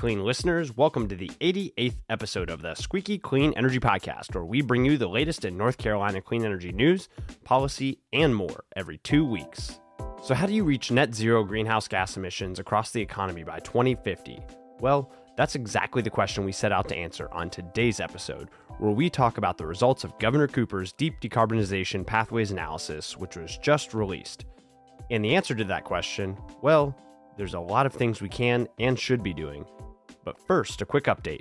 Clean listeners. Welcome to the 88th episode of the Squeaky Clean Energy Podcast, where we bring you the latest in North Carolina clean energy news, policy, and more every two weeks. So, how do you reach net zero greenhouse gas emissions across the economy by 2050? Well, that's exactly the question we set out to answer on today's episode, where we talk about the results of Governor Cooper's Deep Decarbonization Pathways Analysis, which was just released. And the answer to that question, well, there's a lot of things we can and should be doing. But first, a quick update.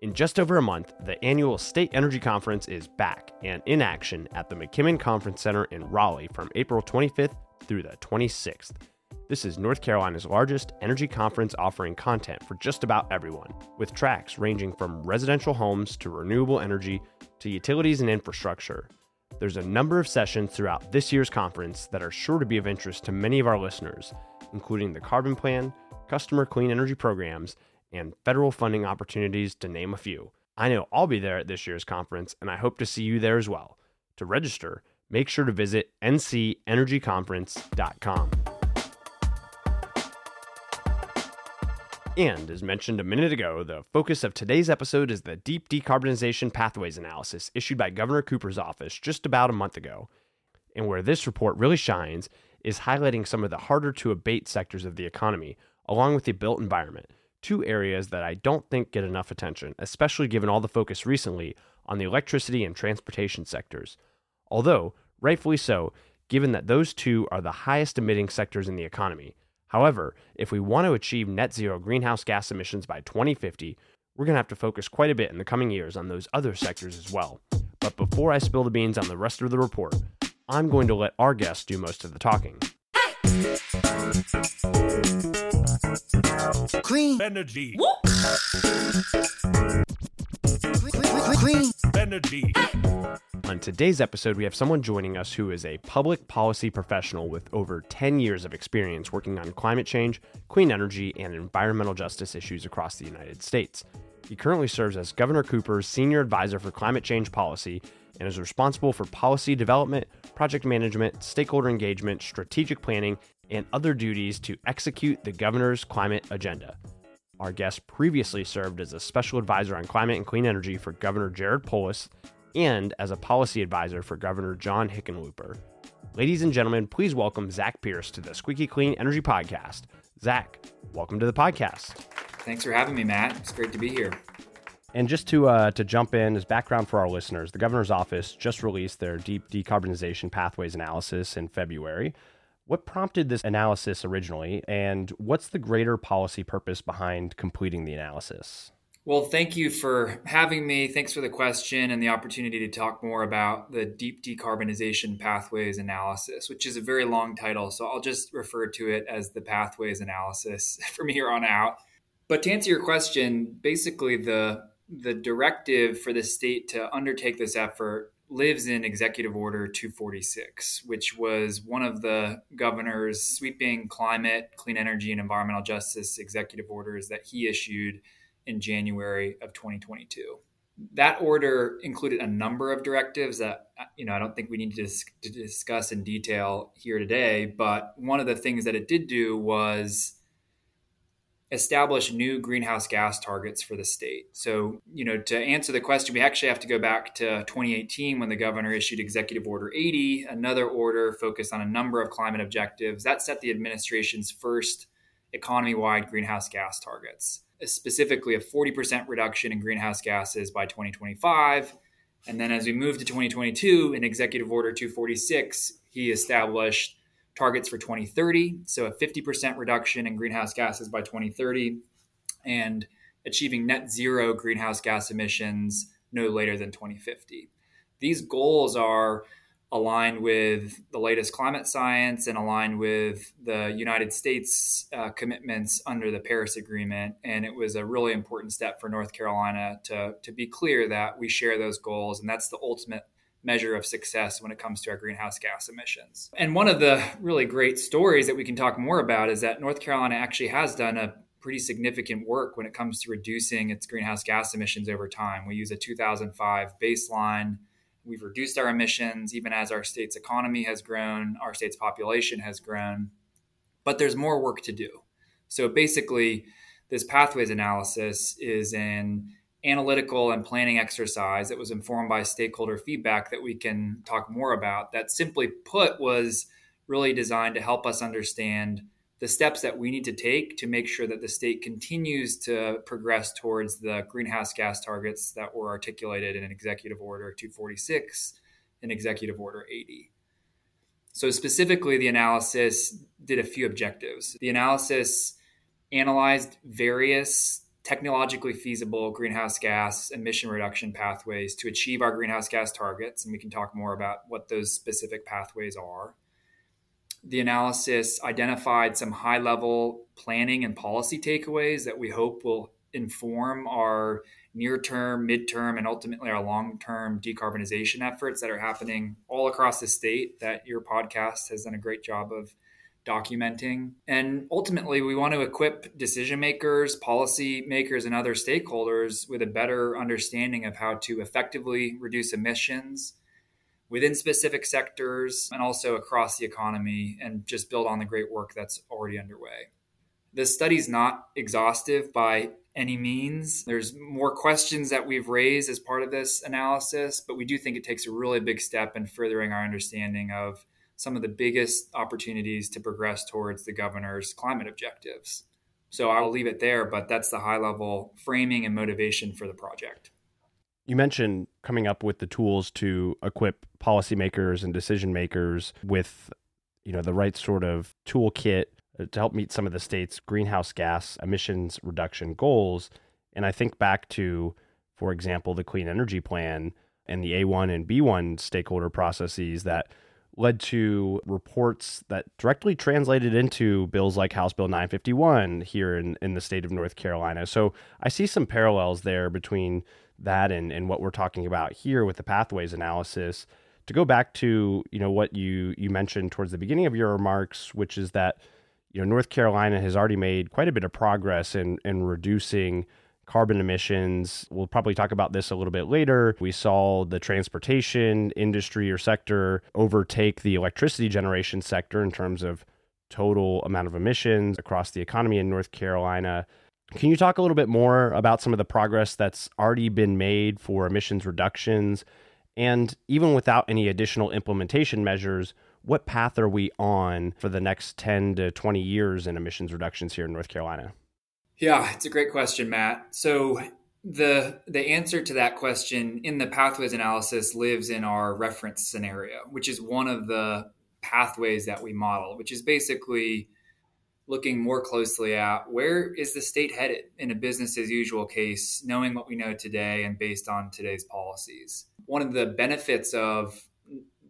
In just over a month, the annual State Energy Conference is back and in action at the McKimmon Conference Center in Raleigh from April 25th through the 26th. This is North Carolina's largest energy conference offering content for just about everyone, with tracks ranging from residential homes to renewable energy to utilities and infrastructure. There's a number of sessions throughout this year's conference that are sure to be of interest to many of our listeners, including the Carbon Plan, customer clean energy programs, and federal funding opportunities, to name a few. I know I'll be there at this year's conference, and I hope to see you there as well. To register, make sure to visit ncenergyconference.com. And as mentioned a minute ago, the focus of today's episode is the Deep Decarbonization Pathways Analysis issued by Governor Cooper's office just about a month ago. And where this report really shines is highlighting some of the harder to abate sectors of the economy, along with the built environment, two areas that I don't think get enough attention, especially given all the focus recently on the electricity and transportation sectors. Although, rightfully so, given that those two are the highest emitting sectors in the economy. However, if we want to achieve net zero greenhouse gas emissions by 2050, we're going to have to focus quite a bit in the coming years on those other sectors as well. But before I spill the beans on the rest of the report, I'm going to let our guests do most of the talking. Clean energy, clean energy, On today's episode, we have someone joining us who is a public policy professional with over 10 years of experience working on climate change, clean energy, and environmental justice issues across the United States. He currently serves as Governor Cooper's Senior Advisor for Climate Change Policy and is responsible for policy development, project management, stakeholder engagement, strategic planning, and other duties to execute the governor's climate agenda. Our guest previously served as a special advisor on climate and clean energy for Governor Jared Polis and as a policy advisor for Governor John Hickenlooper. Ladies and gentlemen, please welcome Zach Pierce to the Squeaky Clean Energy Podcast. Zach, welcome to the podcast. Thanks for having me, Matt. It's great to be here. And just to uh, to jump in as background for our listeners, the governor's office just released their deep decarbonization pathways analysis in February. What prompted this analysis originally, and what's the greater policy purpose behind completing the analysis? Well, thank you for having me. Thanks for the question and the opportunity to talk more about the Deep Decarbonization Pathways Analysis, which is a very long title. So I'll just refer to it as the Pathways Analysis from here on out. But to answer your question, basically, the the directive for the state to undertake this effort lives in Executive Order 246, which was one of the governor's sweeping climate, clean energy, and environmental justice executive orders that he issued in January of 2022. That order included a number of directives that uh, you know I don't think we need to, dis- to discuss in detail here today, but one of the things that it did do was establish new greenhouse gas targets for the state. So, you know, to answer the question, we actually have to go back to 2018 when the governor issued Executive Order 80, another order focused on a number of climate objectives. That set the administration's first economy wide greenhouse gas targets, specifically a 40% reduction in greenhouse gases by 2025. And then as we move to 2022, in Executive Order 246, he established targets for 2030. So a 50% reduction in greenhouse gases by 2030 and achieving net zero greenhouse gas emissions no later than 2050. These goals are aligned with the latest climate science and aligned with the United States uh, commitments under the Paris Agreement. And it was a really important step for North Carolina to, to be clear that we share those goals. And that's the ultimate measure of success when it comes to our greenhouse gas emissions. And one of the really great stories that we can talk more about is that North Carolina actually has done a pretty significant work when it comes to reducing its greenhouse gas emissions over time. We use a 2005 baseline. We've reduced our emissions even as our state's economy has grown, our state's population has grown, but there's more work to do. So basically, this pathways analysis is an analytical and planning exercise that was informed by stakeholder feedback that we can talk more about. That simply put was really designed to help us understand the steps that we need to take to make sure that the state continues to progress towards the greenhouse gas targets that were articulated in Executive Order 246 and Executive Order 80. So, specifically, the analysis did a few objectives. The analysis analyzed various technologically feasible greenhouse gas emission reduction pathways to achieve our greenhouse gas targets. And we can talk more about what those specific pathways are. The analysis identified some high level planning and policy takeaways that we hope will inform our near term, mid-term, and ultimately our long term decarbonization efforts that are happening all across the state that your podcast has done a great job of documenting. And ultimately, we want to equip decision makers, policy makers, and other stakeholders with a better understanding of how to effectively reduce emissions within specific sectors and also across the economy and just build on the great work that's already underway. This study is not exhaustive by any means. There's more questions that we've raised as part of this analysis, but we do think it takes a really big step in furthering our understanding of some of the biggest opportunities to progress towards the governor's climate objectives. So I'll leave it there, but that's the high level framing and motivation for the project. You mentioned coming up with the tools to equip policymakers and decision makers with you know the right sort of toolkit uh, to help meet some of the state's greenhouse gas emissions reduction goals. And I think back to, for example, the Clean Energy Plan and the A1 and B1 stakeholder processes that led to reports that directly translated into bills like House Bill 951 here in, in the state of North Carolina. So I see some parallels there between that and, and what we're talking about here with the pathways analysis. To go back to you know what you you mentioned towards the beginning of your remarks, which is that you know North Carolina has already made quite a bit of progress in in reducing carbon emissions. We'll probably talk about this a little bit later. We saw the transportation industry or sector overtake the electricity generation sector in terms of total amount of emissions across the economy in North Carolina. Can you talk a little bit more about some of the progress that's already been made for emissions reductions? And even without any additional implementation measures, what path are we on for the next 10 to 20 years in emissions reductions here in North Carolina? Yeah, it's a great question, Matt. So the the answer to that question in the pathways analysis lives in our reference scenario, which is one of the pathways that we model, which is basically looking more closely at where is the state headed in a business as usual case, knowing what we know today and based on today's policies. One of the benefits of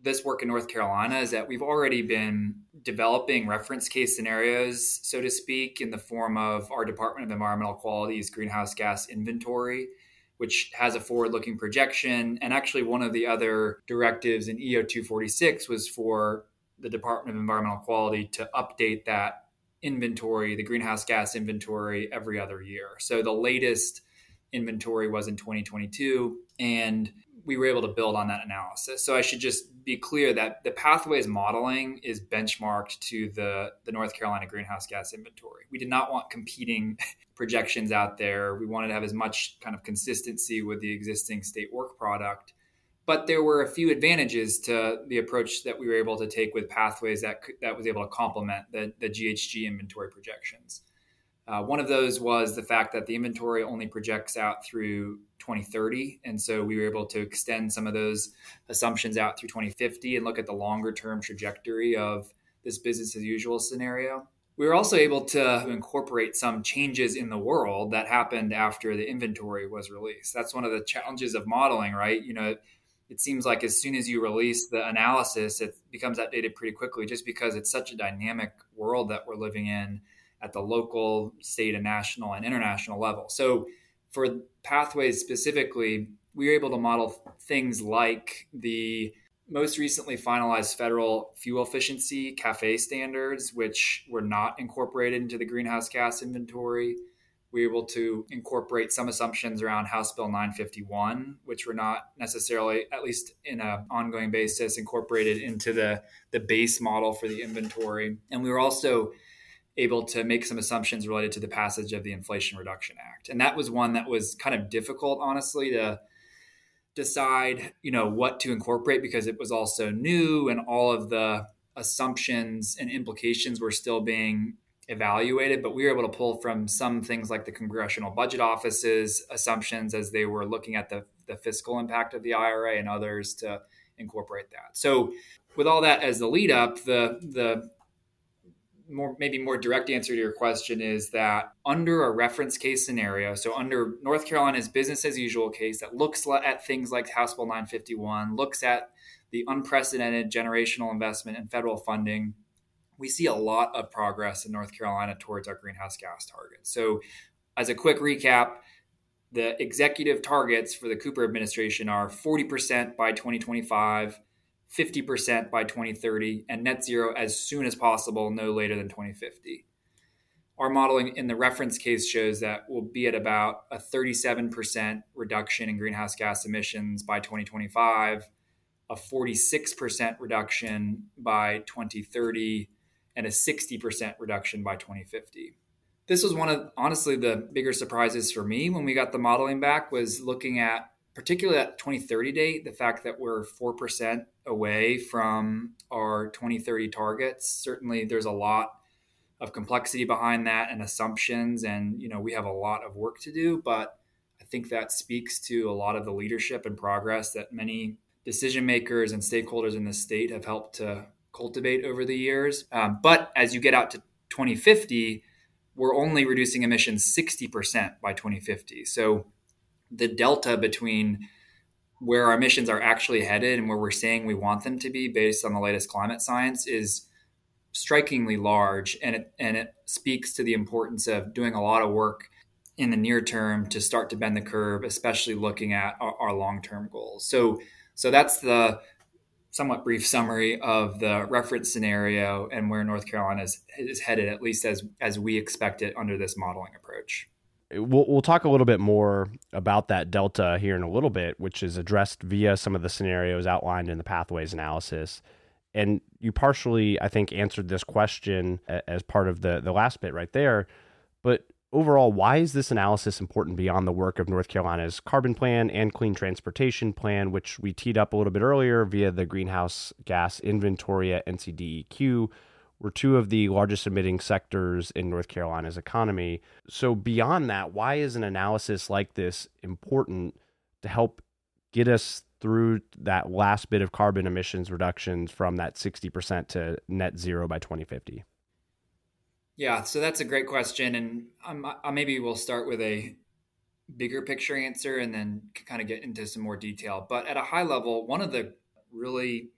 this work in North Carolina is that we've already been developing reference case scenarios, so to speak, in the form of our Department of Environmental Quality's greenhouse gas inventory, which has a forward looking projection. And actually, one of the other directives in EO 246 was for the Department of Environmental Quality to update that inventory, the greenhouse gas inventory, every other year. So the latest inventory was in 2022. And we were able to build on that analysis. So I should just be clear that the pathways modeling is benchmarked to the, the North Carolina greenhouse gas inventory. We did not want competing projections out there. We wanted to have as much kind of consistency with the existing state work product. But there were a few advantages to the approach that we were able to take with pathways that that was able to complement the, the GHG inventory projections. Uh, one of those was the fact that the inventory only projects out through 2030. And so we were able to extend some of those assumptions out through 2050 and look at the longer term trajectory of this business as usual scenario. We were also able to incorporate some changes in the world that happened after the inventory was released. That's one of the challenges of modeling, right? You know, it seems like as soon as you release the analysis, it becomes outdated pretty quickly just because it's such a dynamic world that we're living in at the local, state, and national and international level. So, for pathways specifically, we were able to model things like the most recently finalized federal fuel efficiency CAFE standards, which were not incorporated into the greenhouse gas inventory. We were able to incorporate some assumptions around House Bill 951, which were not necessarily, at least in an ongoing basis, incorporated into the, the base model for the inventory. And we were also able to make some assumptions related to the passage of the Inflation Reduction Act. And that was one that was kind of difficult, honestly, to decide, you know, what to incorporate because it was also new and all of the assumptions and implications were still being evaluated. But we were able to pull from some things like the Congressional Budget Office's assumptions as they were looking at the, the fiscal impact of the IRA and others to incorporate that. So with all that as the lead up, the the more maybe more direct answer to your question is that under a reference case scenario, so under North Carolina's business as usual case that looks at things like House Bill 951, looks at the unprecedented generational investment in federal funding, we see a lot of progress in North Carolina towards our greenhouse gas targets. So, as a quick recap, the executive targets for the Cooper administration are 40% by 2025 50% by 2030 and net zero as soon as possible, no later than 2050. Our modeling in the reference case shows that we'll be at about a 37% reduction in greenhouse gas emissions by 2025, a 46% reduction by 2030, and a 60% reduction by 2050 this was one of honestly the bigger surprises for me when we got the modeling back was looking at particularly that 2030 date, the fact that we're 4% away from our 2030 targets, certainly there's a lot of complexity behind that and assumptions. And, you know, we have a lot of work to do, but I think that speaks to a lot of the leadership and progress that many decision makers and stakeholders in the state have helped to cultivate over the years. Um, but as you get out to 2050, we're only reducing emissions 60% by 2050. So the delta between where our emissions are actually headed and where we're saying we want them to be based on the latest climate science is strikingly large and it and it speaks to the importance of doing a lot of work in the near term to start to bend the curve especially looking at our, our long-term goals. So so that's the somewhat brief summary of the reference scenario and where north carolina is, is headed at least as as we expect it under this modeling approach we'll, we'll talk a little bit more about that delta here in a little bit, which is addressed via some of the scenarios outlined in the pathways analysis. And you partially, I think, answered this question as part of the the last bit right there. But overall, why is this analysis important beyond the work of North Carolina's carbon plan and clean transportation plan, which we teed up a little bit earlier via the greenhouse gas inventory at NCDEQ? Were two of the largest emitting sectors in North Carolina's economy. So, beyond that, why is an analysis like this important to help get us through that last bit of carbon emissions reductions from that 60% to net zero by 2050? Yeah, so that's a great question. And I'm, I maybe we'll start with a bigger picture answer and then kind of get into some more detail. But at a high level, one of the really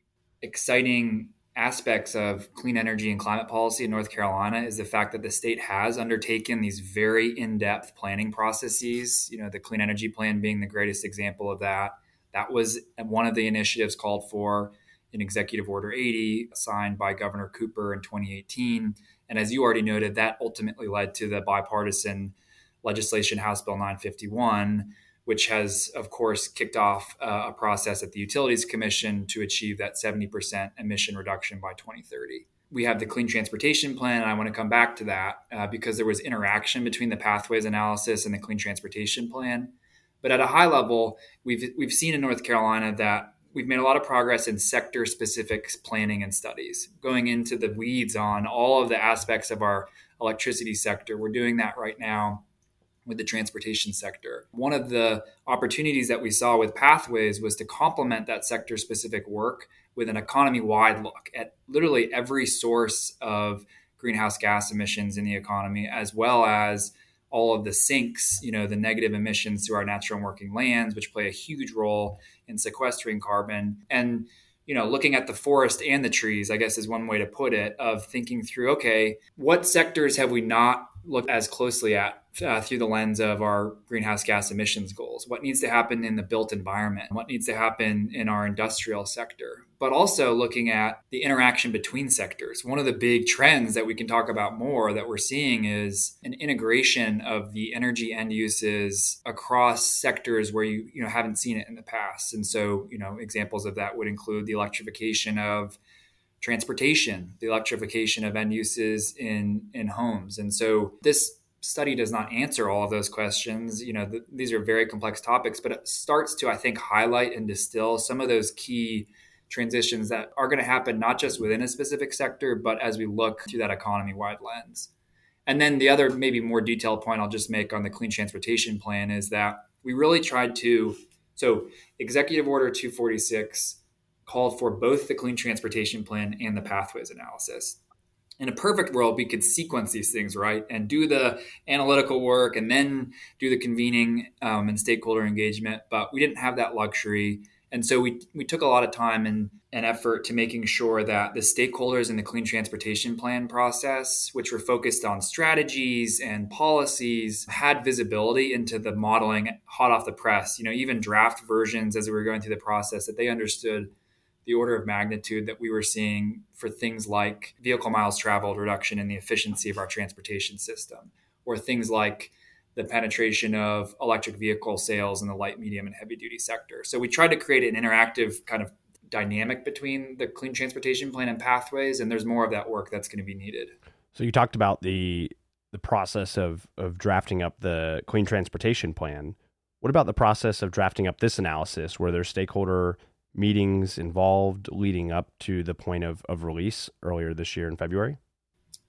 exciting aspects of clean energy and climate policy in North Carolina is the fact that the state has undertaken these very in-depth planning processes, you know, the clean energy plan being the greatest example of that. That was one of the initiatives called for in Executive Order 80 signed by Governor Cooper in 2018. And as you already noted, that ultimately led to the bipartisan legislation House Bill 951 which has, of course, kicked off uh, a process at the Utilities Commission to achieve that 70% emission reduction by 2030. We have the Clean Transportation Plan, and I want to come back to that uh, because there was interaction between the pathways analysis and the Clean Transportation Plan. But at a high level, we've, we've seen in North Carolina that we've made a lot of progress in sector specific planning and studies, going into the weeds on all of the aspects of our electricity sector. We're doing that right now with the transportation sector. One of the opportunities that we saw with Pathways was to complement that sector specific work with an economy wide look at literally every source of greenhouse gas emissions in the economy, as well as all of the sinks, you know, the negative emissions through our natural and working lands, which play a huge role in sequestering carbon. And you know, looking at the forest and the trees, I guess is one way to put it, of thinking through, okay, what sectors have we not looked as closely at uh, through the lens of our greenhouse gas emissions goals. What needs to happen in the built environment? What needs to happen in our industrial sector? But also looking at the interaction between sectors. One of the big trends that we can talk about more that we're seeing is an integration of the energy end uses across sectors where you you know haven't seen it in the past. And so, you know, examples of that would include the electrification of transportation, the electrification of end uses in in homes. And so this study does not answer all of those questions. You know, th- these are very complex topics, but it starts to, I think, highlight and distill some of those key transitions that are going to happen not just within a specific sector, but as we look through that economy wide lens. And then the other, maybe more detailed point I'll just make on the clean transportation plan is that we really tried to. So, Executive Order 246 called for both the clean transportation plan and the pathways analysis in a perfect world, we could sequence these things right and do the analytical work and then do the convening um, and stakeholder engagement. But we didn't have that luxury. And so we, we took a lot of time and, and effort to making sure that the stakeholders in the clean transportation plan process, which were focused on strategies and policies, had visibility into the modeling hot off the press, you know, even draft versions as we were going through the process that they understood the order of magnitude that we were seeing for things like vehicle miles traveled reduction in the efficiency of our transportation system, or things like the penetration of electric vehicle sales in the light, medium, and heavy duty sector. So we tried to create an interactive kind of dynamic between the clean transportation plan and pathways, and there's more of that work that's going to be needed. So you talked about the the process of of drafting up the clean transportation plan. What about the process of drafting up this analysis where there's stakeholder meetings involved leading up to the point of, of release earlier this year in February?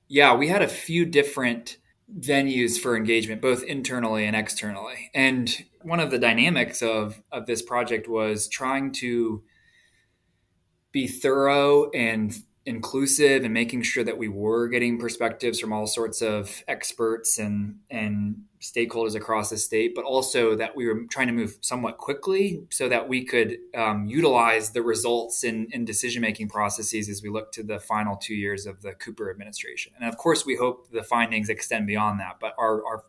Yeah, we had a few different venues for engagement, both internally and externally. And one of the dynamics of, of this project was trying to be thorough and inclusive and making sure that we were getting perspectives from all sorts of experts and and stakeholders across the state, but also that we were trying to move somewhat quickly so that we could um, utilize the results in, in decision making processes as we look to the final two years of the Cooper administration. And of course, we hope the findings extend beyond that, but our our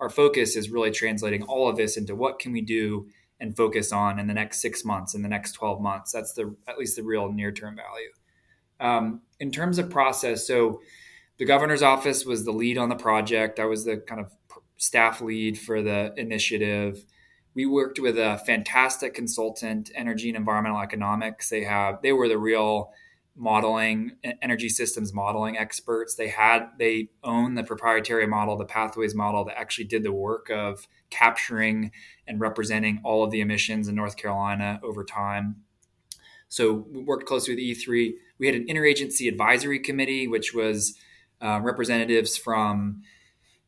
our focus is really translating all of this into what can we do and focus on in the next six months, in the next 12 months. That's the at least the real near term value. Um, in terms of process, so the governor's office was the lead on the project. I was the kind of staff lead for the initiative. We worked with a fantastic consultant, Energy and Environmental Economics. They have they were the real modeling energy systems modeling experts. They had they own the proprietary model, the pathways model that actually did the work of capturing and representing all of the emissions in North Carolina over time. So we worked closely with E3. We had an interagency advisory committee, which was uh, representatives from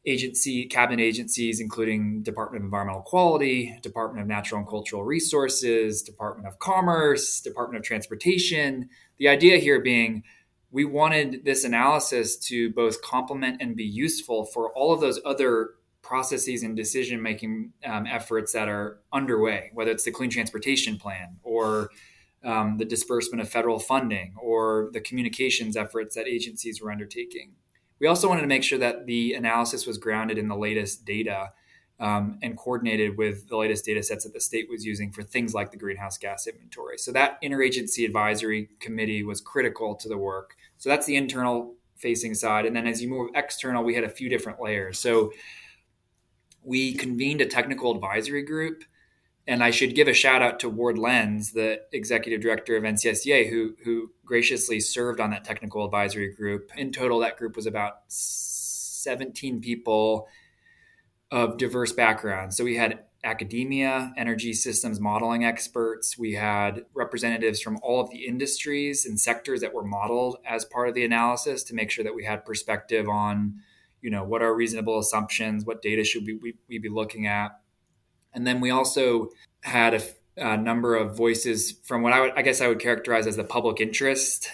agency cabinet agencies, including Department of Environmental Quality, Department of Natural and Cultural Resources, Department of Commerce, Department of Transportation. The idea here being we wanted this analysis to both complement and be useful for all of those other processes and decision making um, efforts that are underway, whether it's the Clean Transportation Plan or um, the disbursement of federal funding or the communications efforts that agencies were undertaking. We also wanted to make sure that the analysis was grounded in the latest data um, and coordinated with the latest data sets that the state was using for things like the greenhouse gas inventory. So that interagency advisory committee was critical to the work. So that's the internal facing side. And then as you move external, we had a few different layers. So we convened a technical advisory group and I should give a shout out to Ward Lenz, the executive director of NCSEA, who who graciously served on that technical advisory group. In total, that group was about 17 people of diverse backgrounds. So we had academia, energy systems modeling experts. We had representatives from all of the industries and sectors that were modeled as part of the analysis to make sure that we had perspective on, you know, what are reasonable assumptions, what data should we, we, we be looking at and then we also had a, a number of voices from what I would, I guess I would characterize as the public interest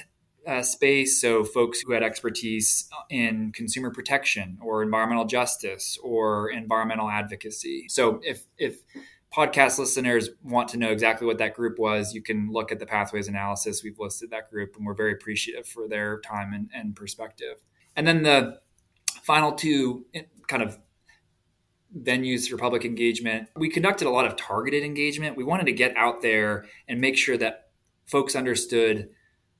uh, space. So folks who had expertise in consumer protection or environmental justice or environmental advocacy. So if if podcast listeners want to know exactly what that group was, you can look at the pathways analysis. We've listed that group, and we're very appreciative for their time and, and perspective. And then the final two kind of venues for public engagement. We conducted a lot of targeted engagement. We wanted to get out there and make sure that folks understood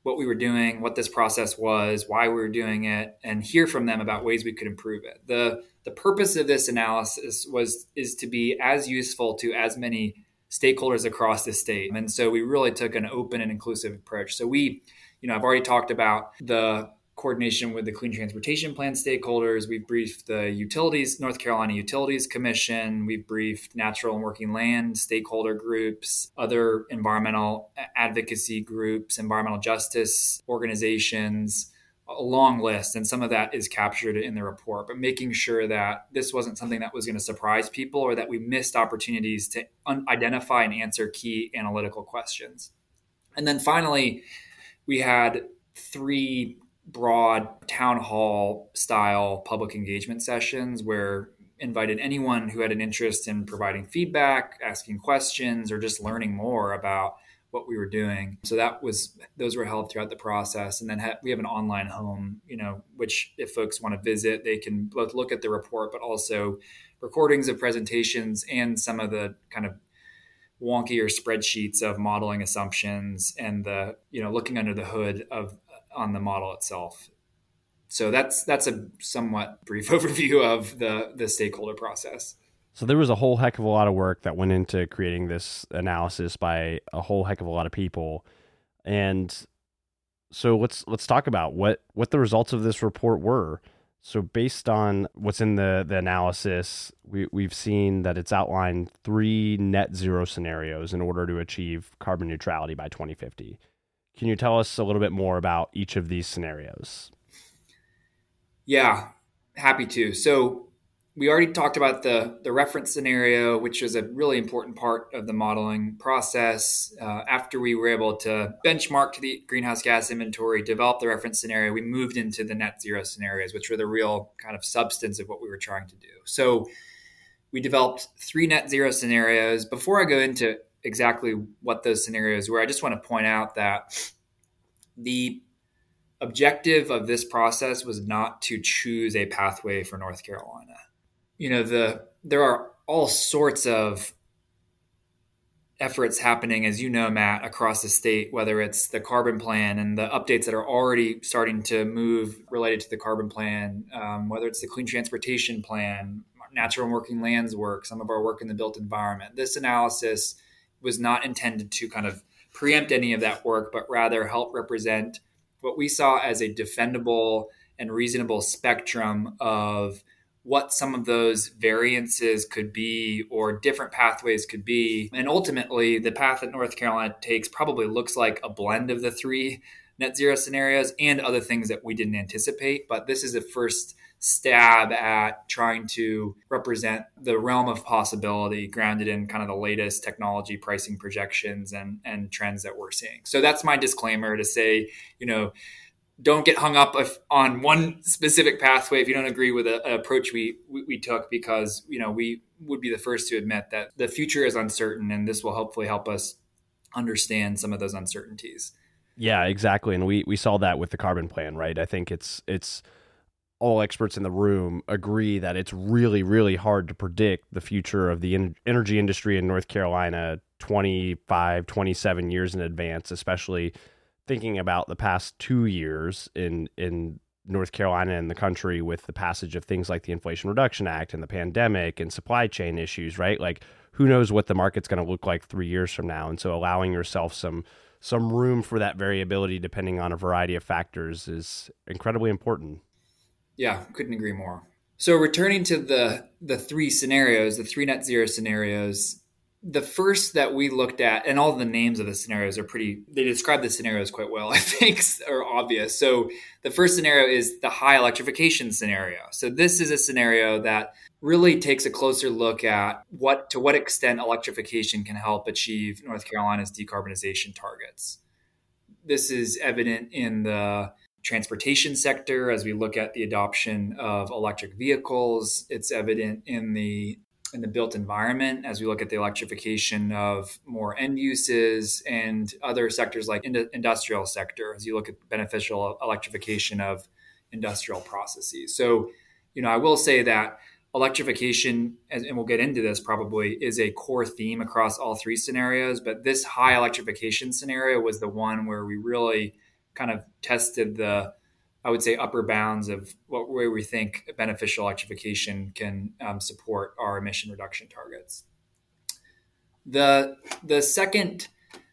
what we were doing, what this process was, why we were doing it, and hear from them about ways we could improve it. The the purpose of this analysis was is to be as useful to as many stakeholders across the state. And so we really took an open and inclusive approach. So we, you know, I've already talked about the coordination with the Clean Transportation Plan stakeholders. We've briefed the Utilities, North Carolina Utilities Commission. We've briefed natural and working land stakeholder groups, other environmental advocacy groups, environmental justice organizations, a long list. And some of that is captured in the report, but making sure that this wasn't something that was going to surprise people or that we missed opportunities to un- identify and answer key analytical questions. And then finally, we had three broad town hall style public engagement sessions where invited anyone who had an interest in providing feedback, asking questions, or just learning more about what we were doing. So that was those were held throughout the process, and then ha- we have an online home, you know, which if folks want to visit, they can both look at the report, but also recordings of presentations and some of the kind of wonkier spreadsheets of modeling assumptions and the you know looking under the hood of on the model itself. So that's that's a somewhat brief overview of the the stakeholder process. So there was a whole heck of a lot of work that went into creating this analysis by a whole heck of a lot of people. And so let's let's talk about what what the results of this report were. So based on what's in the the analysis, we we've seen that it's outlined three net zero scenarios in order to achieve carbon neutrality by 2050. Can you tell us a little bit more about each of these scenarios? Yeah, happy to. So we already talked about the the reference scenario, which was a really important part of the modeling process. Uh, after we were able to benchmark to the greenhouse gas inventory, develop the reference scenario, we moved into the net zero scenarios, which were the real kind of substance of what we were trying to do. So we developed three net zero scenarios. Before I go into exactly what those scenarios were. I just want to point out that the objective of this process was not to choose a pathway for North Carolina. You know, the there are all sorts of efforts happening, as you know, Matt, across the state, whether it's the carbon plan and the updates that are already starting to move related to the carbon plan, um, whether it's the clean transportation plan, natural and working lands work, some of our work in the built environment. This analysis was not intended to kind of preempt any of that work, but rather help represent what we saw as a defendable and reasonable spectrum of what some of those variances could be or different pathways could be. And ultimately, the path that North Carolina takes probably looks like a blend of the three net zero scenarios and other things that we didn't anticipate. But this is the first stab at trying to represent the realm of possibility grounded in kind of the latest technology pricing projections and, and trends that we're seeing. So that's my disclaimer to say, you know, don't get hung up if, on one specific pathway if you don't agree with an approach we, we, we took because you know we would be the first to admit that the future is uncertain and this will hopefully help us understand some of those uncertainties. Yeah, exactly. And we we saw that with the carbon plan, right? I think it's it's all experts in the room agree that it's really, really hard to predict the future of the en- energy industry in North Carolina 25, 27 years in advance, especially thinking about the past two years in, in North Carolina and the country with the passage of things like the Inflation Reduction Act and the pandemic and supply chain issues, right? Like, who knows what the market's going to look like three years from now? And so, allowing yourself some some room for that variability, depending on a variety of factors, is incredibly important. Yeah, couldn't agree more. So returning to the the three scenarios, the three net zero scenarios, the first that we looked at, and all the names of the scenarios are pretty. They describe the scenarios quite well, I think, are obvious. So the first scenario is the high electrification scenario. So this is a scenario that really takes a closer look at what to what extent electrification can help achieve North Carolina's decarbonization targets. This is evident in the transportation sector as we look at the adoption of electric vehicles. It's evident in the in the built environment as we look at the electrification of more end uses and other sectors like in industrial sector as you look at beneficial electrification of industrial processes. So, you know, I will say that electrification, and we'll get into this probably, is a core theme across all three scenarios. But this high electrification scenario was the one where we really kind of tested the, I would say, upper bounds of what where we think beneficial electrification can um, support our emission reduction targets. The the second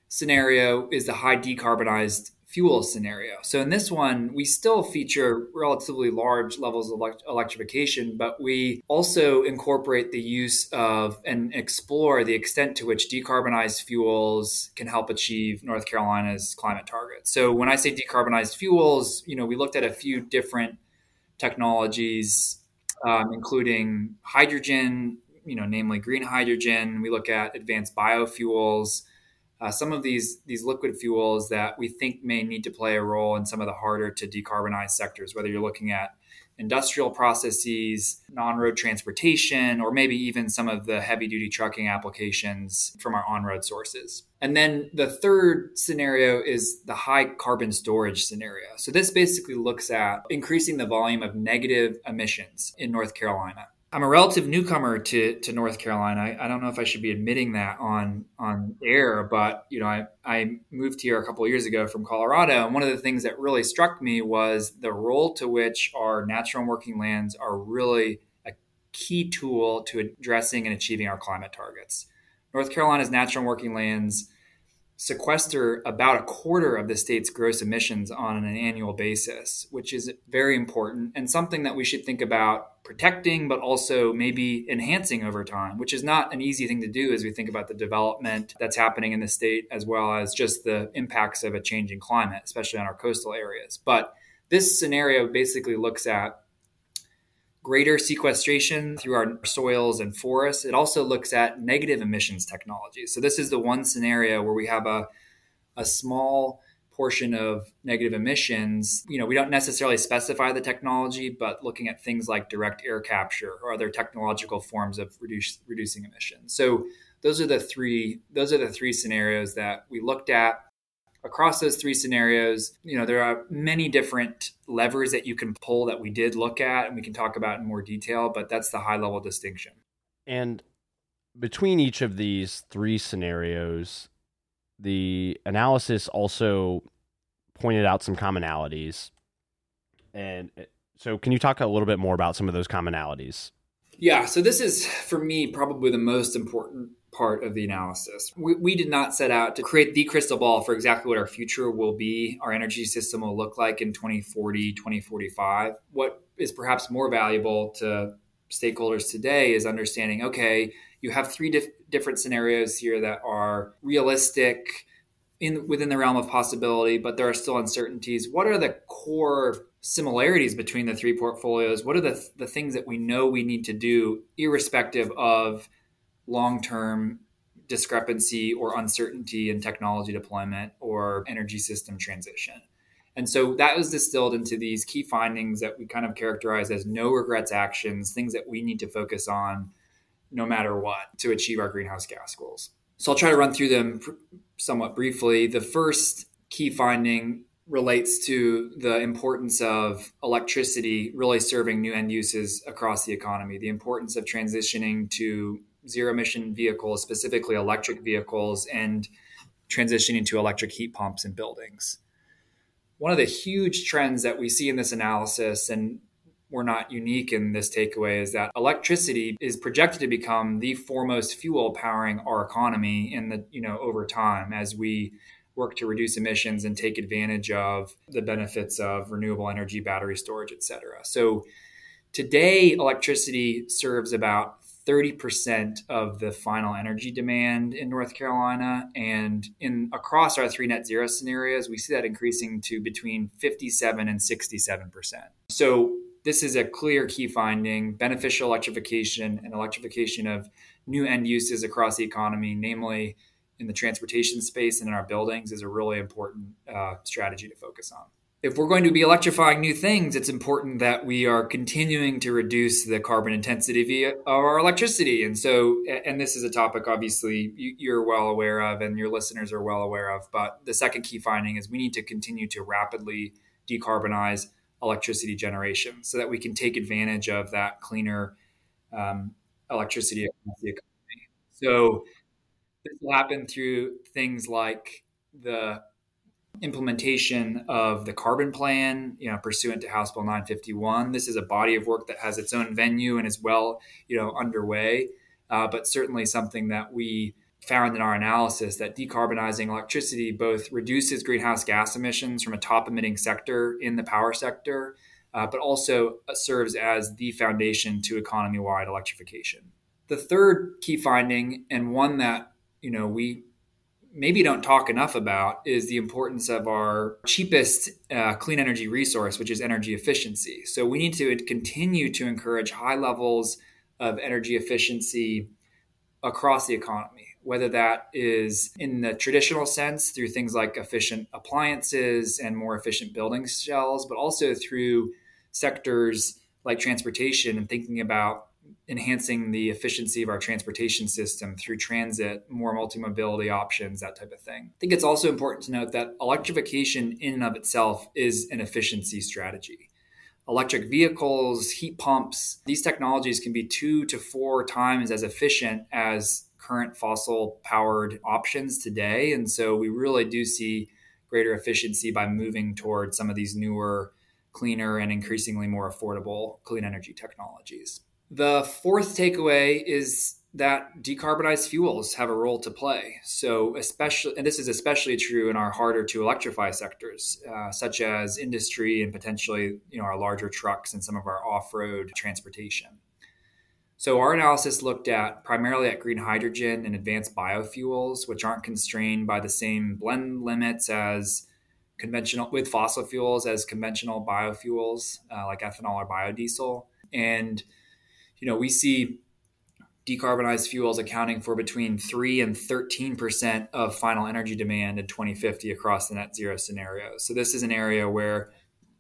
scenario is the high decarbonized fuel scenario. So in this one, we still feature relatively large levels of elect- electrification, but we also incorporate the use of and explore the extent to which decarbonized fuels can help achieve North Carolina's climate targets. So when I say decarbonized fuels, you know, we looked at a few different technologies, um, including hydrogen, you know, namely green hydrogen. We look at advanced biofuels uh, some of these these liquid fuels that we think may need to play a role in some of the harder to decarbonize sectors, whether you're looking at industrial processes, non-road transportation, or maybe even some of the heavy-duty trucking applications from our on-road sources. And then the third scenario is the high carbon storage scenario. So this basically looks at increasing the volume of negative emissions in North Carolina. I'm a relative newcomer to, to North Carolina. I, I, don't know if I should be admitting that on on air, but you know, I, I moved here a couple years ago from Colorado, and one of the things that really struck me was the role to which our natural and working lands are really a key tool to addressing and achieving our climate targets. North Carolina's natural and working lands sequester about a quarter of the state's gross emissions on an annual basis, which is very important and something that we should think about protecting, but also maybe enhancing over time, which is not an easy thing to do as we think about the development that's happening in the state, as well as just the impacts of a changing climate, especially on our coastal areas. But this scenario basically looks at greater sequestration through our soils and forests. It also looks at negative emissions technologies. So this is the one scenario where we have a, a small portion of negative emissions. You know, we don't necessarily specify the technology, but looking at things like direct air capture or other technological forms of reduce, reducing emissions. So those are the three those are the three scenarios that we looked at across those three scenarios, you know, there are many different levers that you can pull that we did look at and we can talk about in more detail, but that's the high level distinction. And between each of these three scenarios, the analysis also pointed out some commonalities. And uh, so, can you talk a little bit more about some of those commonalities? Yeah, so this is for me probably the most important part of the analysis. We, we, did not set out to create the crystal ball for exactly what our future will be, our energy system will look like in 2040, 2045. What is perhaps more valuable to stakeholders today is understanding okay, you have three dif- different scenarios here that are realistic. In, within the realm of possibility, but there are still uncertainties. What are the core similarities between the three portfolios? What are the, the things that we know we need to do, irrespective of long term discrepancy or uncertainty in technology deployment or energy system transition. And so that was distilled into these key findings that we kind of characterize as no regrets actions, things that we need to focus on no matter what to achieve our greenhouse gas goals. So I'll try to run through them somewhat briefly. The first key finding relates to the importance of electricity really serving new end uses across the economy, the importance of transitioning to zero emission vehicles, specifically electric vehicles, and transitioning to electric heat pumps in buildings. One of the huge trends that we see in this analysis, and we're not unique in this takeaway, is that electricity is projected to become the foremost fuel powering our economy in the you know over time as we work to reduce emissions and take advantage of the benefits of renewable energy, battery storage, et cetera. So today, electricity serves about 30% of the final energy demand in North Carolina. And in across our three net zero scenarios, we see that increasing to between 57 and 67%. So this is a clear key finding. Beneficial electrification and electrification of new end uses across the economy, namely in the transportation space and in our buildings, is a really important uh, strategy to focus on if we're going to be electrifying new things, it's important that we are continuing to reduce the carbon intensity of our electricity. And so, and this is a topic obviously you're well aware of and your listeners are well aware of. But the second key finding is we need to continue to rapidly decarbonize electricity generation so that we can take advantage of that cleaner um, electricity economy. So this will happen through things like the implementation of the carbon plan, you know, pursuant to House Bill 951. This is a body of work that has its own venue and is well, you know, underway, uh, but certainly something that we found in our analysis that decarbonizing electricity both reduces greenhouse gas emissions from a top emitting sector in the power sector, uh, but also serves as the foundation to economy wide electrification. The third key finding, and one that you know we maybe don't talk enough about is the importance of our cheapest uh, clean energy resource, which is energy efficiency. So we need to continue to encourage high levels of energy efficiency across the economy, whether that is in the traditional sense through things like efficient appliances and more efficient building shells, but also through sectors like transportation and thinking about enhancing the efficiency of our transportation system through transit, more multi-mobility options, that type of thing. I think it's also important to note that electrification in and of itself is an efficiency strategy. Electric vehicles, heat pumps, these technologies can be two to four times as efficient as current fossil powered options today. And so we really do see greater efficiency by moving towards some of these newer, cleaner, and increasingly more affordable clean energy technologies. The fourth takeaway is that decarbonized fuels have a role to play. So, especially, and this is especially true in our harder to electrify sectors, uh, such as industry and potentially, you know, our larger trucks and some of our off-road transportation. So, our analysis looked at primarily at green hydrogen and advanced biofuels, which aren't constrained by the same blend limits as conventional with fossil fuels as conventional biofuels uh, like ethanol or biodiesel, and you know, we see decarbonized fuels accounting for between 3 and 13% of final energy demand in 2050 across the net zero scenario. So this is an area where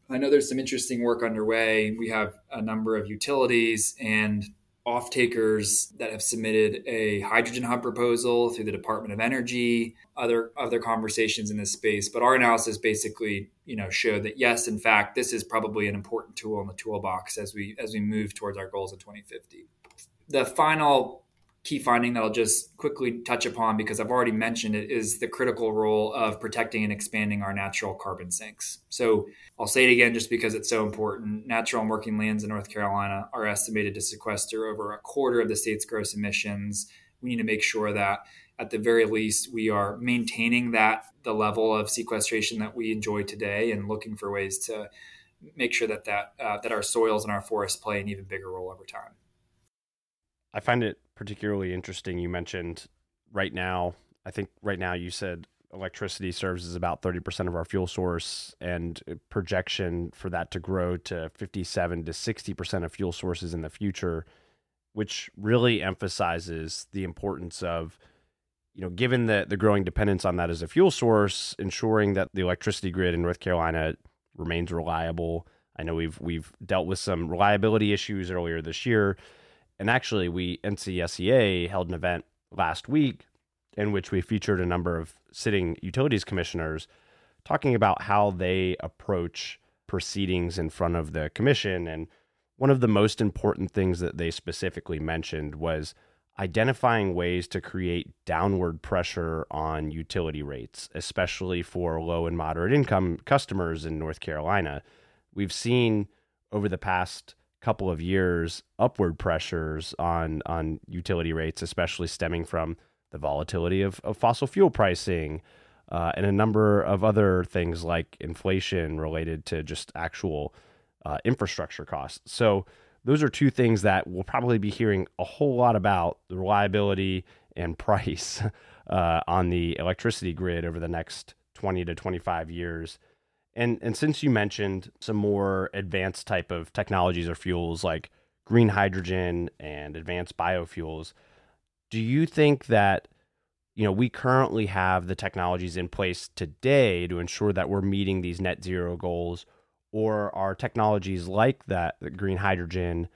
I know there's some interesting work underway. We have a number of utilities and off-takers that have submitted a hydrogen hub proposal through the Department of Energy, other other conversations in this space. But our analysis basically, you know, showed that yes, in fact, this is probably an important tool in the toolbox as we as we move towards our goals in 2050. The final key finding that I'll just quickly touch upon because I've already mentioned it is the critical role of protecting and expanding our natural carbon sinks. So I'll say it again just because it's so important. Natural and working lands in North Carolina are estimated to sequester over a quarter of the state's gross emissions. We need to make sure that at the very least we are maintaining that the level of sequestration that we enjoy today and looking for ways to make sure that that uh, that our soils and our forests play an even bigger role over time. I find it particularly interesting. You mentioned right now, I think right now you said electricity serves as about 30% of our fuel source and projection for that to grow to 57 to 60% of fuel sources in the future, which really emphasizes the importance of you know, given the the growing dependence on that as a fuel source, ensuring that the electricity grid in North Carolina remains reliable. I know we've we've dealt with some reliability issues earlier this year and actually, we NCSEA held an event last week in which we featured a number of sitting utilities commissioners talking about how they approach proceedings in front of the commission. And one of the most important things that they specifically mentioned was identifying ways to create downward pressure on utility rates, especially for low and moderate income customers in North Carolina. We've seen over the past couple of years upward pressures on on utility rates, especially stemming from the volatility of, of fossil fuel pricing uh, and a number of other things like inflation related to just actual uh, infrastructure costs. So those are two things that we'll probably be hearing a whole lot about the reliability and price uh, on the electricity grid over the next 20 to 25 years. And and since you mentioned some more advanced type of technologies or fuels like green hydrogen and advanced biofuels, do you think that you know we currently have the technologies in place today to ensure that we're meeting these net zero goals or are technologies like that the green hydrogen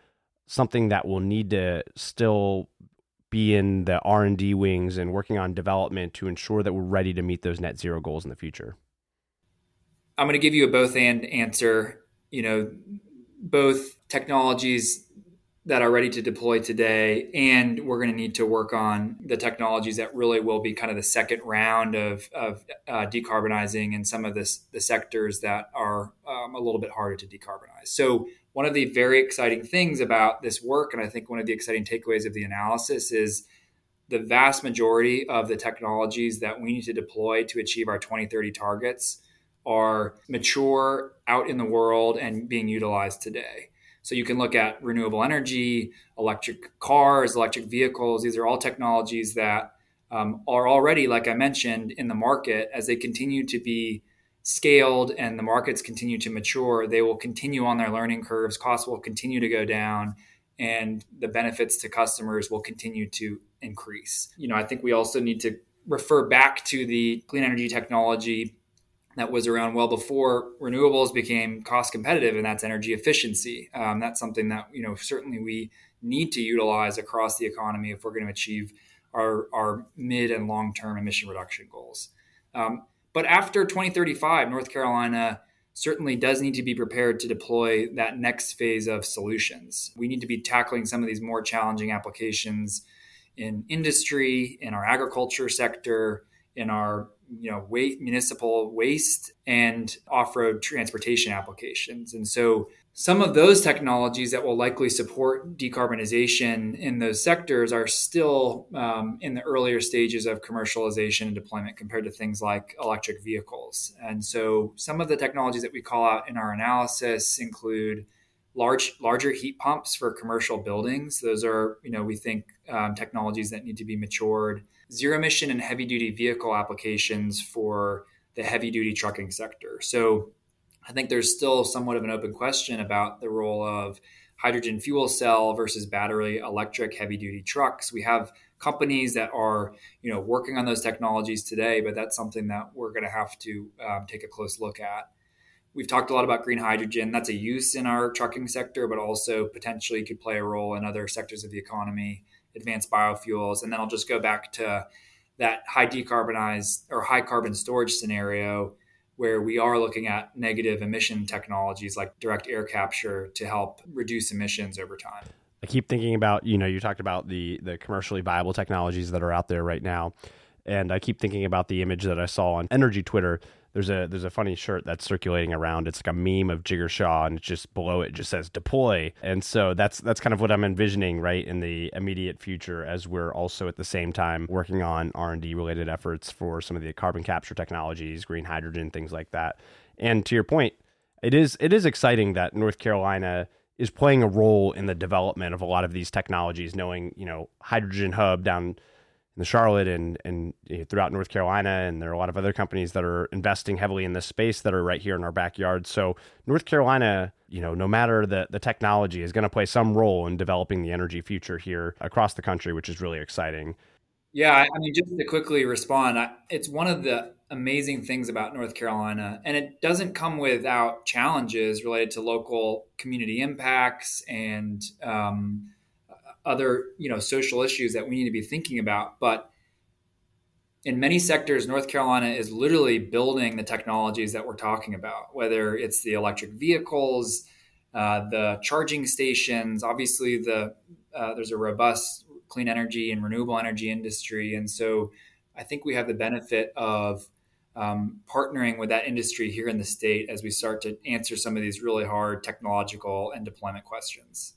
something that will need to still be in the R&D wings and working on development to ensure that we're ready to meet those net zero goals in the future? I'm going to give you a both and answer. You know, both technologies that are ready to deploy today. And we're going to need to work on the technologies that really will be kind of the second round of, of uh, decarbonizing in some of this, the sectors that are um, a little bit harder to decarbonize. So, one of the very exciting things about this work, and I think one of the exciting takeaways of the analysis, is the vast majority of the technologies that we need to deploy to achieve our 2030 targets are mature out in the world and being utilized today. So you can look at renewable energy, electric cars, electric vehicles. These are all technologies that um, are already, like I mentioned, in the market. As they continue to be scaled and the markets continue to mature, they will continue on their learning curves. Costs will continue to go down, and the benefits to customers will continue to increase. You know, I think we also need to refer back to the clean energy technology that was around well before renewables became cost competitive, and that's energy efficiency. Um, that's something that you know certainly we need to utilize across the economy if we're going to achieve our, our mid and long term emission reduction goals. Um, but after 2035, North Carolina certainly does need to be prepared to deploy that next phase of solutions. We need to be tackling some of these more challenging applications in industry, in our agriculture sector, in our you know waste, municipal waste and off-road transportation applications. And so some of those technologies that will likely support decarbonization in those sectors are still um, in the earlier stages of commercialization and deployment compared to things like electric vehicles. And so some of the technologies that we call out in our analysis include large larger heat pumps for commercial buildings. Those are you know we think um, technologies that need to be matured zero emission and heavy duty vehicle applications for the heavy duty trucking sector. So I think there's still somewhat of an open question about the role of hydrogen fuel cell versus battery electric heavy duty trucks. We have companies that are you know working on those technologies today, but that's something that we're going to have to um, take a close look at. We've talked a lot about green hydrogen. That's a use in our trucking sector, but also potentially could play a role in other sectors of the economy advanced biofuels. And then I'll just go back to that high decarbonized or high carbon storage scenario where we are looking at negative emission technologies like direct air capture to help reduce emissions over time. I keep thinking about, you know, you talked about the the commercially viable technologies that are out there right now. And I keep thinking about the image that I saw on energy Twitter there's a there's a funny shirt that's circulating around. It's like a meme of Jigar Shah, and just below it just says deploy. And so that's that's kind of what I'm envisioning right in the immediate future, as we're also at the same time working on R and D related efforts for some of the carbon capture technologies, green hydrogen, things like that. And to your point, it is it is exciting that North Carolina is playing a role in the development of a lot of these technologies. Knowing you know hydrogen hub down in the Charlotte and and throughout North Carolina, and there are a lot of other companies that are investing heavily in this space that are right here in our backyard. So North Carolina, you know, no matter the the technology, is going to play some role in developing the energy future here across the country, which is really exciting. Yeah, I mean, just to quickly respond, it's one of the amazing things about North Carolina, and it doesn't come without challenges related to local community impacts and um, other you know social issues that we need to be thinking about. But in many sectors north carolina is literally building the technologies that we're talking about whether it's the electric vehicles uh, the charging stations obviously the uh, there's a robust clean energy and renewable energy industry. And so i think we have the benefit of um, partnering with that industry here in the state as we start to answer some of these really hard technological and deployment questions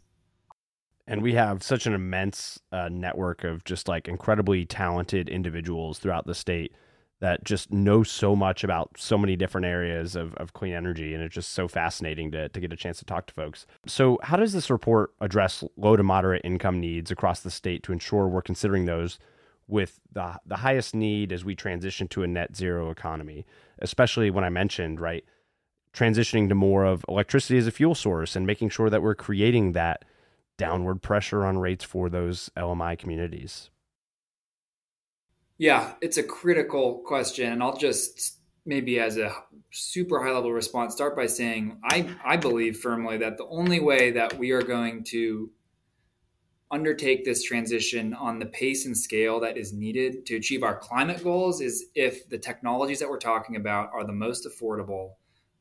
and we have such an immense uh, network of just like incredibly talented individuals throughout the state that just know so much about so many different areas of, of clean energy and it's just so fascinating to, to get a chance to talk to folks. So how does this report address low to moderate income needs across the state to ensure we're considering those with the, the highest need as we transition to a net zero economy? Especially when i mentioned right transitioning to more of electricity as a fuel source and making sure that we're creating that downward pressure on rates for those LMI communities? Yeah, it's a critical question. And I'll just maybe as a super high level response start by saying I, I believe firmly that the only way that we are going to undertake this transition on the pace and scale that is needed to achieve our climate goals is if the technologies that we're talking about are the most affordable,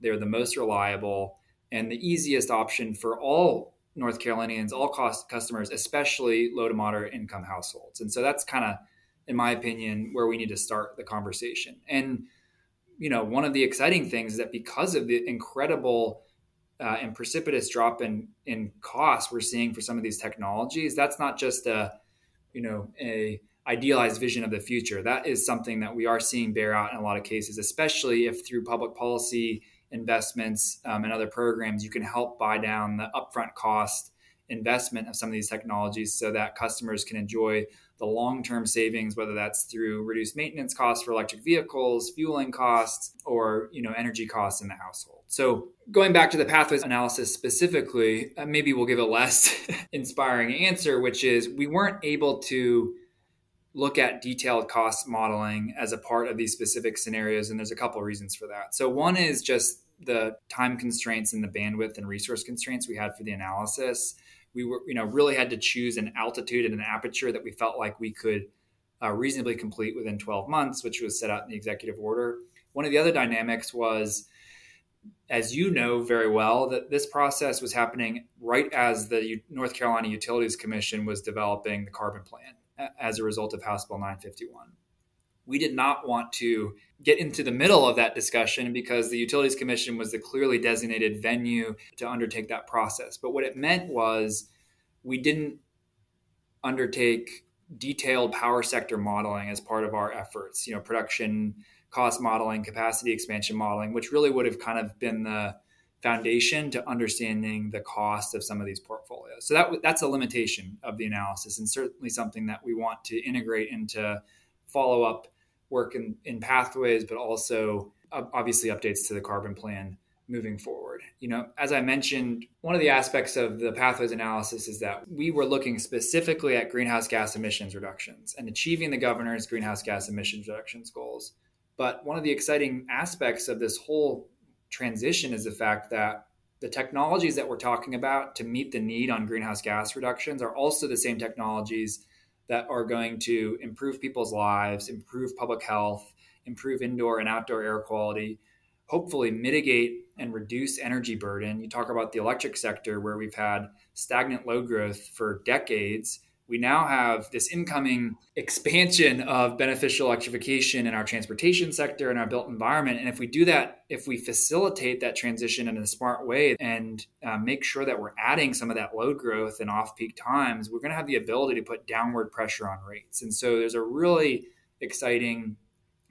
they're the most reliable, and the easiest option for all North Carolinians, all cost customers, especially low to moderate income households. And so that's kind of, in my opinion, where we need to start the conversation. And you know, one of the exciting things is that because of the incredible uh, and precipitous drop in in costs we're seeing for some of these technologies, that's not just a you know a idealized vision of the future. That is something that we are seeing bear out in a lot of cases, especially if through public policy investments um, and other programs, you can help buy down the upfront cost investment of some of these technologies so that customers can enjoy the long-term savings whether that's through reduced maintenance costs for electric vehicles fueling costs or you know energy costs in the household. So going back to the pathways analysis specifically uh, maybe we'll give a less inspiring answer which is we weren't able to look at detailed cost modeling as a part of these specific scenarios and there's a couple of reasons for that. So one is just the time constraints and the bandwidth and resource constraints we had for the analysis. We were you know really had to choose an altitude and an aperture that we felt like we could uh, reasonably complete within 12 months which was set out in the executive order. One of the other dynamics was as you know very well, that this process was happening right as the North Carolina Utilities Commission was developing the carbon plan as a result of House Bill 951. We did not want to get into the middle of that discussion because the Utilities Commission was the clearly designated venue to undertake that process. But what it meant was we didn't undertake detailed power sector modeling as part of our efforts, you know, production cost modeling, capacity expansion modeling, which really would have kind of been the foundation to understanding the cost of some of these portfolios. So that that's a limitation of the analysis, and certainly something that we want to integrate into follow up work in, in pathways, but also obviously updates to the carbon plan moving forward. You know, as I mentioned, one of the aspects of the pathways analysis is that we were looking specifically at greenhouse gas emissions reductions and achieving the governor's greenhouse gas emissions reductions goals. But one of the exciting aspects of this whole transition is the fact that the technologies that we're talking about to meet the need on greenhouse gas reductions are also the same technologies that are going to improve people's lives, improve public health, improve indoor and outdoor air quality, hopefully mitigate and reduce energy burden. You talk about the electric sector where we've had stagnant load growth for decades we now have this incoming expansion of beneficial electrification in our transportation sector and our built environment. And if we do that, if we facilitate that transition in a smart way and uh, make sure that we're adding some of that load growth in off peak times, we're going to have the ability to put downward pressure on rates. And so there's a really exciting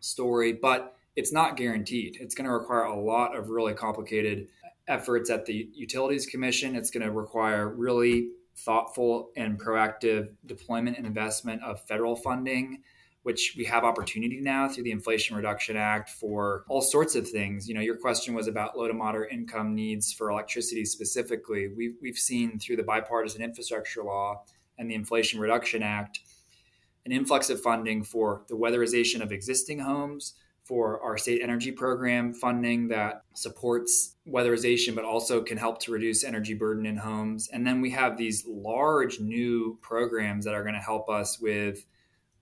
story, but it's not guaranteed. It's going to require a lot of really complicated efforts at the Utilities Commission. It's going to require really thoughtful and proactive deployment and investment of federal funding which we have opportunity now through the Inflation Reduction Act for all sorts of things. You know, your question was about low to moderate income needs for electricity specifically. We've, we've seen through the bipartisan infrastructure law and the Inflation Reduction Act an influx of funding for the weatherization of existing homes, for our state energy program funding that supports weatherization, but also can help to reduce energy burden in homes. And then we have these large new programs that are going to help us with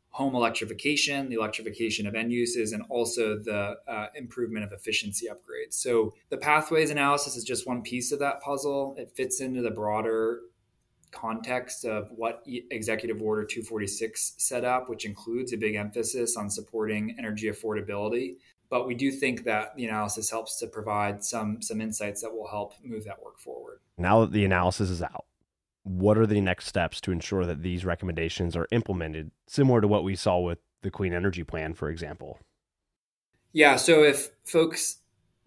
home electrification, the electrification of end uses, and also the uh, improvement of efficiency upgrades. So the pathways analysis is just one piece of that puzzle. It fits into the broader context of what Executive Order 246 set up, which includes a big emphasis on supporting energy affordability. But we do think that the analysis helps to provide some some insights that will help move that work forward. Now that the analysis is out, what are the next steps to ensure that these recommendations are implemented, similar to what we saw with the Clean Energy Plan, for example? Yeah, so if folks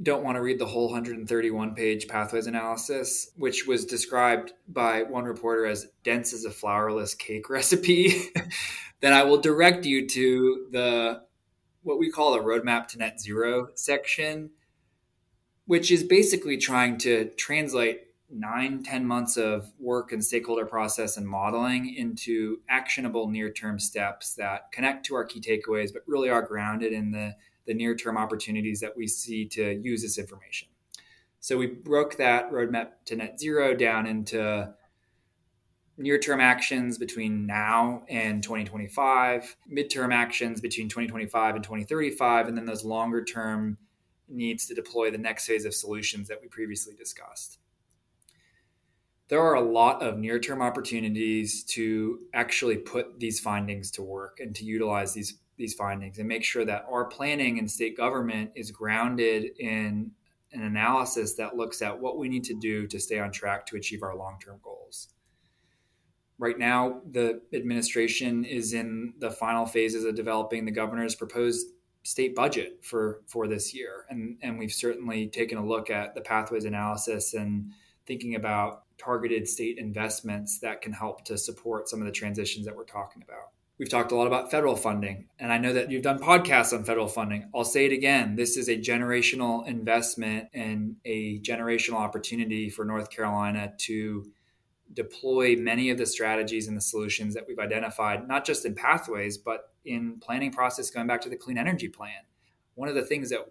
don't want to read the whole 131 page pathways analysis, which was described by one reporter as dense as a flourless cake recipe, then I will direct you to the what we call the roadmap to net zero section, which is basically trying to translate nine, 10 months of work and stakeholder process and modeling into actionable near term steps that connect to our key takeaways, but really are grounded in the the near term opportunities that we see to use this information. So we broke that roadmap to net zero down into near term actions between now and 2025, midterm actions between 2025 and 2035, and then those longer term needs to deploy the next phase of solutions that we previously discussed. there are a lot of near term opportunities to actually put these findings to work and to utilize these these findings and make sure that our planning and state government is grounded in an analysis that looks at what we need to do to stay on track to achieve our long term goals. Right now, the administration is in the final phases of developing the governor's proposed state budget for, for this year. And, and we've certainly taken a look at the pathways analysis and thinking about targeted state investments that can help to support some of the transitions that we're talking about. We've talked a lot about federal funding, and I know that you've done podcasts on federal funding. I'll say it again this is a generational investment and a generational opportunity for North Carolina to deploy many of the strategies and the solutions that we've identified, not just in pathways, but in planning process going back to the clean energy plan. One of the things that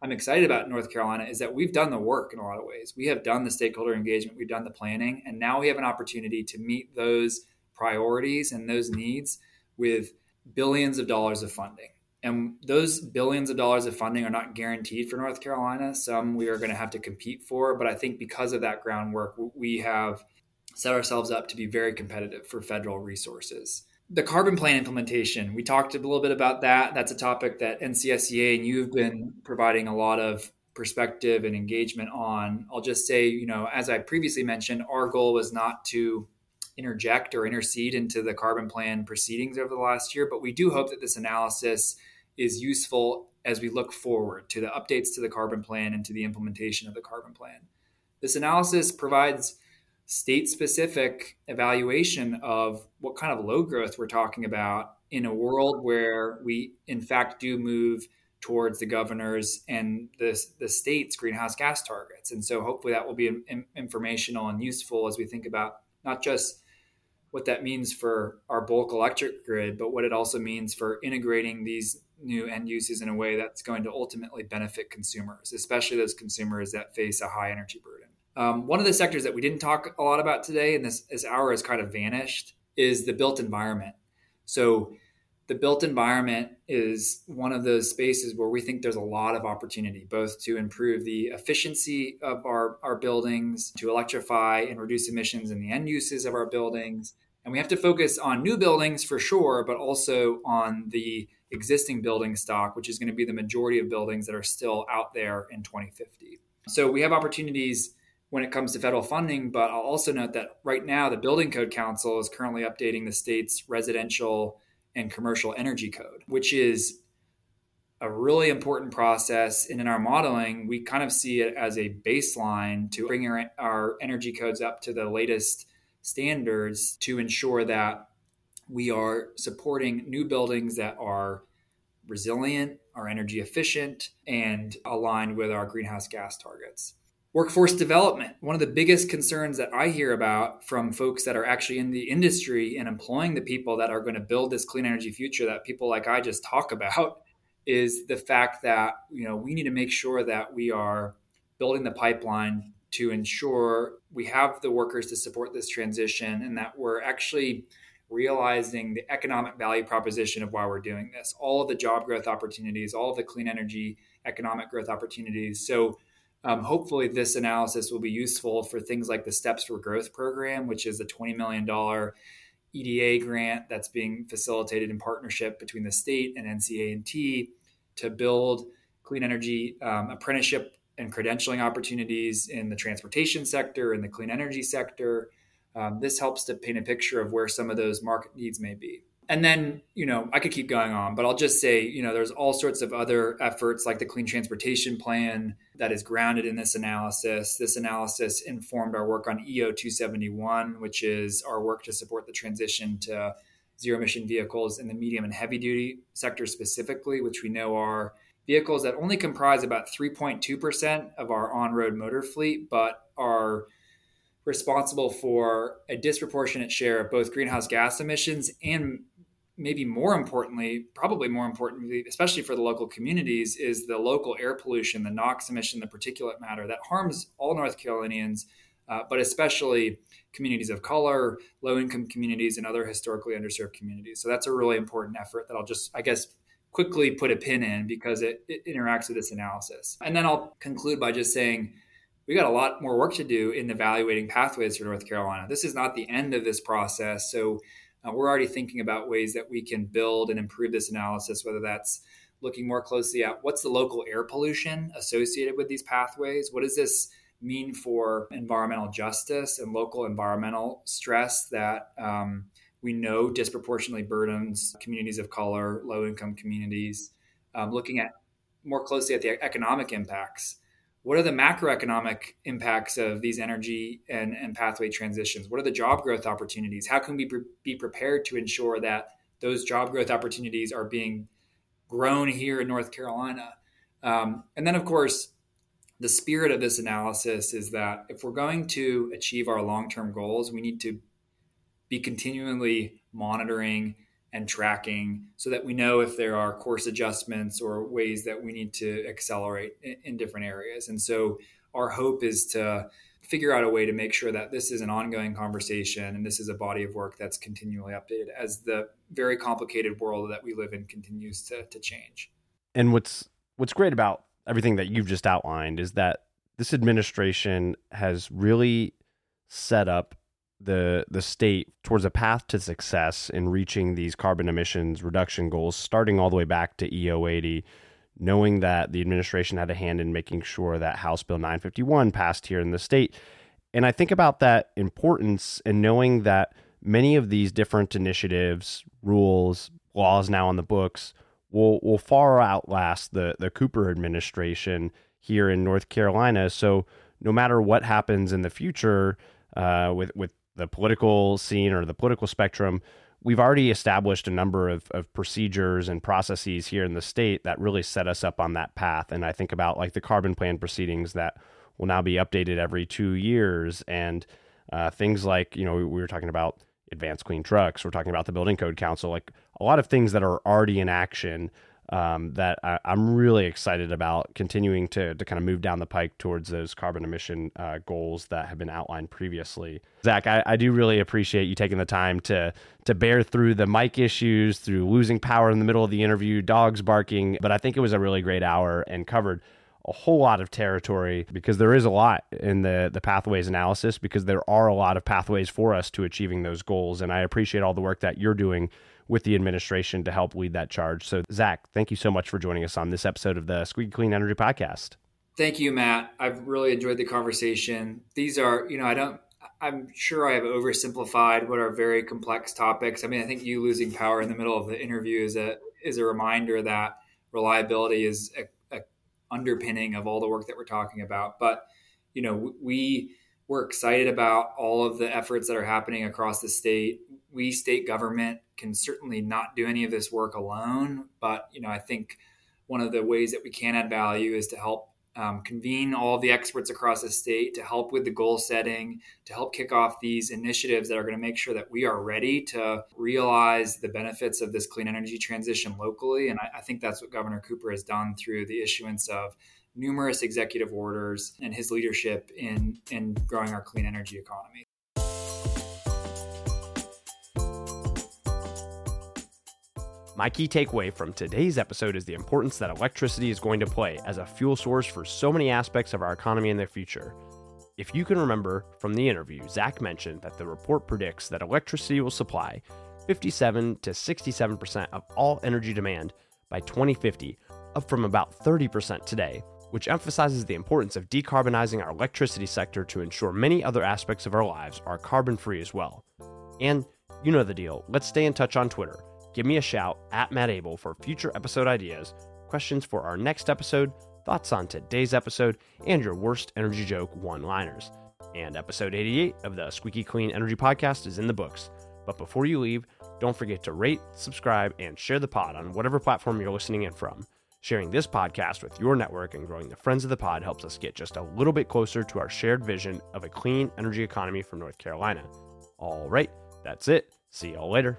I'm excited about in North Carolina is that we've done the work in a lot of ways. We have done the stakeholder engagement, we've done the planning, and now we have an opportunity to meet those priorities and those needs with billions of dollars of funding. And those billions of dollars of funding are not guaranteed for North Carolina. Some we are going to have to compete for. But I think because of that groundwork, we have set ourselves up to be very competitive for federal resources. The carbon plan implementation, we talked a little bit about that. That's a topic that NCSEA and you've been providing a lot of perspective and engagement on. I'll just say, you know, as I previously mentioned, our goal was not to interject or intercede into the carbon plan proceedings over the last year, but we do hope that this analysis is useful as we look forward to the updates to the carbon plan and to the implementation of the carbon plan. This analysis provides state specific evaluation of what kind of load growth we're talking about in a world where we, in fact, do move towards the governor's and the, the state's greenhouse gas targets. And so hopefully that will be informational and useful as we think about not just what that means for our bulk electric grid, but what it also means for integrating these new end uses in a way that's going to ultimately benefit consumers, especially those consumers that face a high energy burden. Um, one of the sectors that we didn't talk a lot about today, and this, this hour has kind of vanished, is the built environment. So, the built environment is one of those spaces where we think there's a lot of opportunity, both to improve the efficiency of our, our buildings, to electrify and reduce emissions in the end uses of our buildings. And we have to focus on new buildings for sure, but also on the existing building stock, which is going to be the majority of buildings that are still out there in 2050. So we have opportunities when it comes to federal funding, but I'll also note that right now the Building Code Council is currently updating the state's residential and commercial energy code, which is a really important process. And in our modeling, we kind of see it as a baseline to bring our, our energy codes up to the latest standards to ensure that we are supporting new buildings that are resilient, are energy efficient, and aligned with our greenhouse gas targets. Workforce development. One of the biggest concerns that I hear about from folks that are actually in the industry and employing the people that are going to build this clean energy future that people like I just talk about is the fact that you know we need to make sure that we are building the pipeline to ensure we have the workers to support this transition and that we're actually realizing the economic value proposition of why we're doing this. All of the job growth opportunities all of the clean energy economic growth opportunities. So um, hopefully, this analysis will be useful for things like the Steps for Growth program, which is a $20 million EDA grant that's being facilitated in partnership between the state and NCA&T to build clean energy um, apprenticeship and credentialing opportunities in the transportation sector and the clean energy sector. Um, this helps to paint a picture of where some of those market needs may be and then you know i could keep going on but i'll just say you know there's all sorts of other efforts like the clean transportation plan that is grounded in this analysis this analysis informed our work on eo 271 which is our work to support the transition to zero emission vehicles in the medium and heavy duty sector specifically which we know are vehicles that only comprise about 3.2% of our on-road motor fleet but are responsible for a disproportionate share of both greenhouse gas emissions and maybe more importantly, probably more importantly, especially for the local communities, is the local air pollution, the NOx emission, the particulate matter that harms all North Carolinians, uh, but especially communities of color, low income communities, and other historically underserved communities. So that's a really important effort that I'll just, I guess, quickly put a pin in because it, it interacts with this analysis. And then I'll conclude by just saying, we got a lot more work to do in evaluating pathways for North Carolina. This is not the end of this process. So uh, we're already thinking about ways that we can build and improve this analysis, whether that's looking more closely at what's the local air pollution associated with these pathways? What does this mean for environmental justice and local environmental stress that um, we know disproportionately burdens communities of color, low income communities? Um, looking at more closely at the economic impacts what are the macroeconomic impacts of these energy and, and pathway transitions? What are the job growth opportunities? How can we pre- be prepared to ensure that those job growth opportunities are being grown here in North Carolina? Um, and then, of course, the spirit of this analysis is that if we're going to achieve our long term goals, we need to be continually monitoring and tracking so that we know if there are course adjustments or ways that we need to accelerate in, in, different areas. And so our hope is to figure out a way to make sure that this is an ongoing conversation and this is a body of work that's continually updated as the very complicated world that we live in continues to, to change. And what's what's great about everything that you've just outlined is that this administration has really set up the the state towards a path to success in reaching these carbon emissions reduction goals, starting all the way back to EO eighty, knowing that the administration had a hand in making sure that House Bill nine fifty one passed here in the state. And I think about that importance and knowing that many of these different initiatives, rules, laws now on the books will will far outlast the the Cooper administration here in North Carolina. So no matter what happens in the future uh, with with the political scene or the political spectrum, we've already established a number of, of procedures and processes here in the state that really set us up on that path. And I think about like the carbon plan proceedings that will now be updated every two years. And uh, things like, you know, we, we were talking about advanced clean trucks, we're talking about the building code council, like a lot of things that are already in action um, that I, am really excited about continuing to, to kind of move down the pike towards those carbon emission uh, goals that have been outlined previously. Zach, I, I, do really appreciate you taking the time to to bear through the mic issues, through losing power in the middle of the interview, dogs barking, but I think it was a really great hour and covered a whole lot of territory because there is a lot in the the pathways analysis because there are a lot of pathways for us to achieving those goals and I appreciate all the work that you're doing with the administration to help lead that charge. So, Zach, thank you so much for joining us on this episode of the Squeaky Clean Energy Podcast. Thank you, Matt. I've really enjoyed the conversation. These are, you know, I don't, I'm sure I have oversimplified what are very complex topics. I mean, I think you losing power in the middle of the interview is a is a reminder that reliability is a, a underpinning of all the work that we're talking about. But you know, we we're excited about all of the efforts that are happening across the state. We state government can certainly not do any of this work alone, but you know, I think one of the ways that we can add value is to help um, convene all the experts across the state to help with the goal setting, to help kick off these initiatives that are going to make sure that we are ready to realize the benefits of this clean energy transition locally. And I, I think that's what Governor Cooper has done through the issuance of numerous executive orders and his leadership in, in growing our clean energy economy. My key takeaway from today's episode is the importance that electricity is going to play as a fuel source for so many aspects of our economy in the future. If you can remember from the interview, Zach mentioned that the report predicts that electricity will supply 57 to 67% of all energy demand by 2050, up from about 30% today, which emphasizes the importance of decarbonizing our electricity sector to ensure many other aspects of our lives are carbon free as well. And you know the deal, let's stay in touch on Twitter give me a shout at Matt Abele for future episode ideas, questions for our next episode, thoughts on today's episode, and your worst energy joke one liners. And episode 88 of the Squeaky Clean Energy Podcast is in the books. But before you leave, don't forget to rate, subscribe, and share the pod on whatever platform you're listening in from. Sharing this podcast with your network and growing the friends of the pod helps us get just a little bit closer to our shared vision of a clean energy economy for North Carolina. All right, that's it. See y'all later.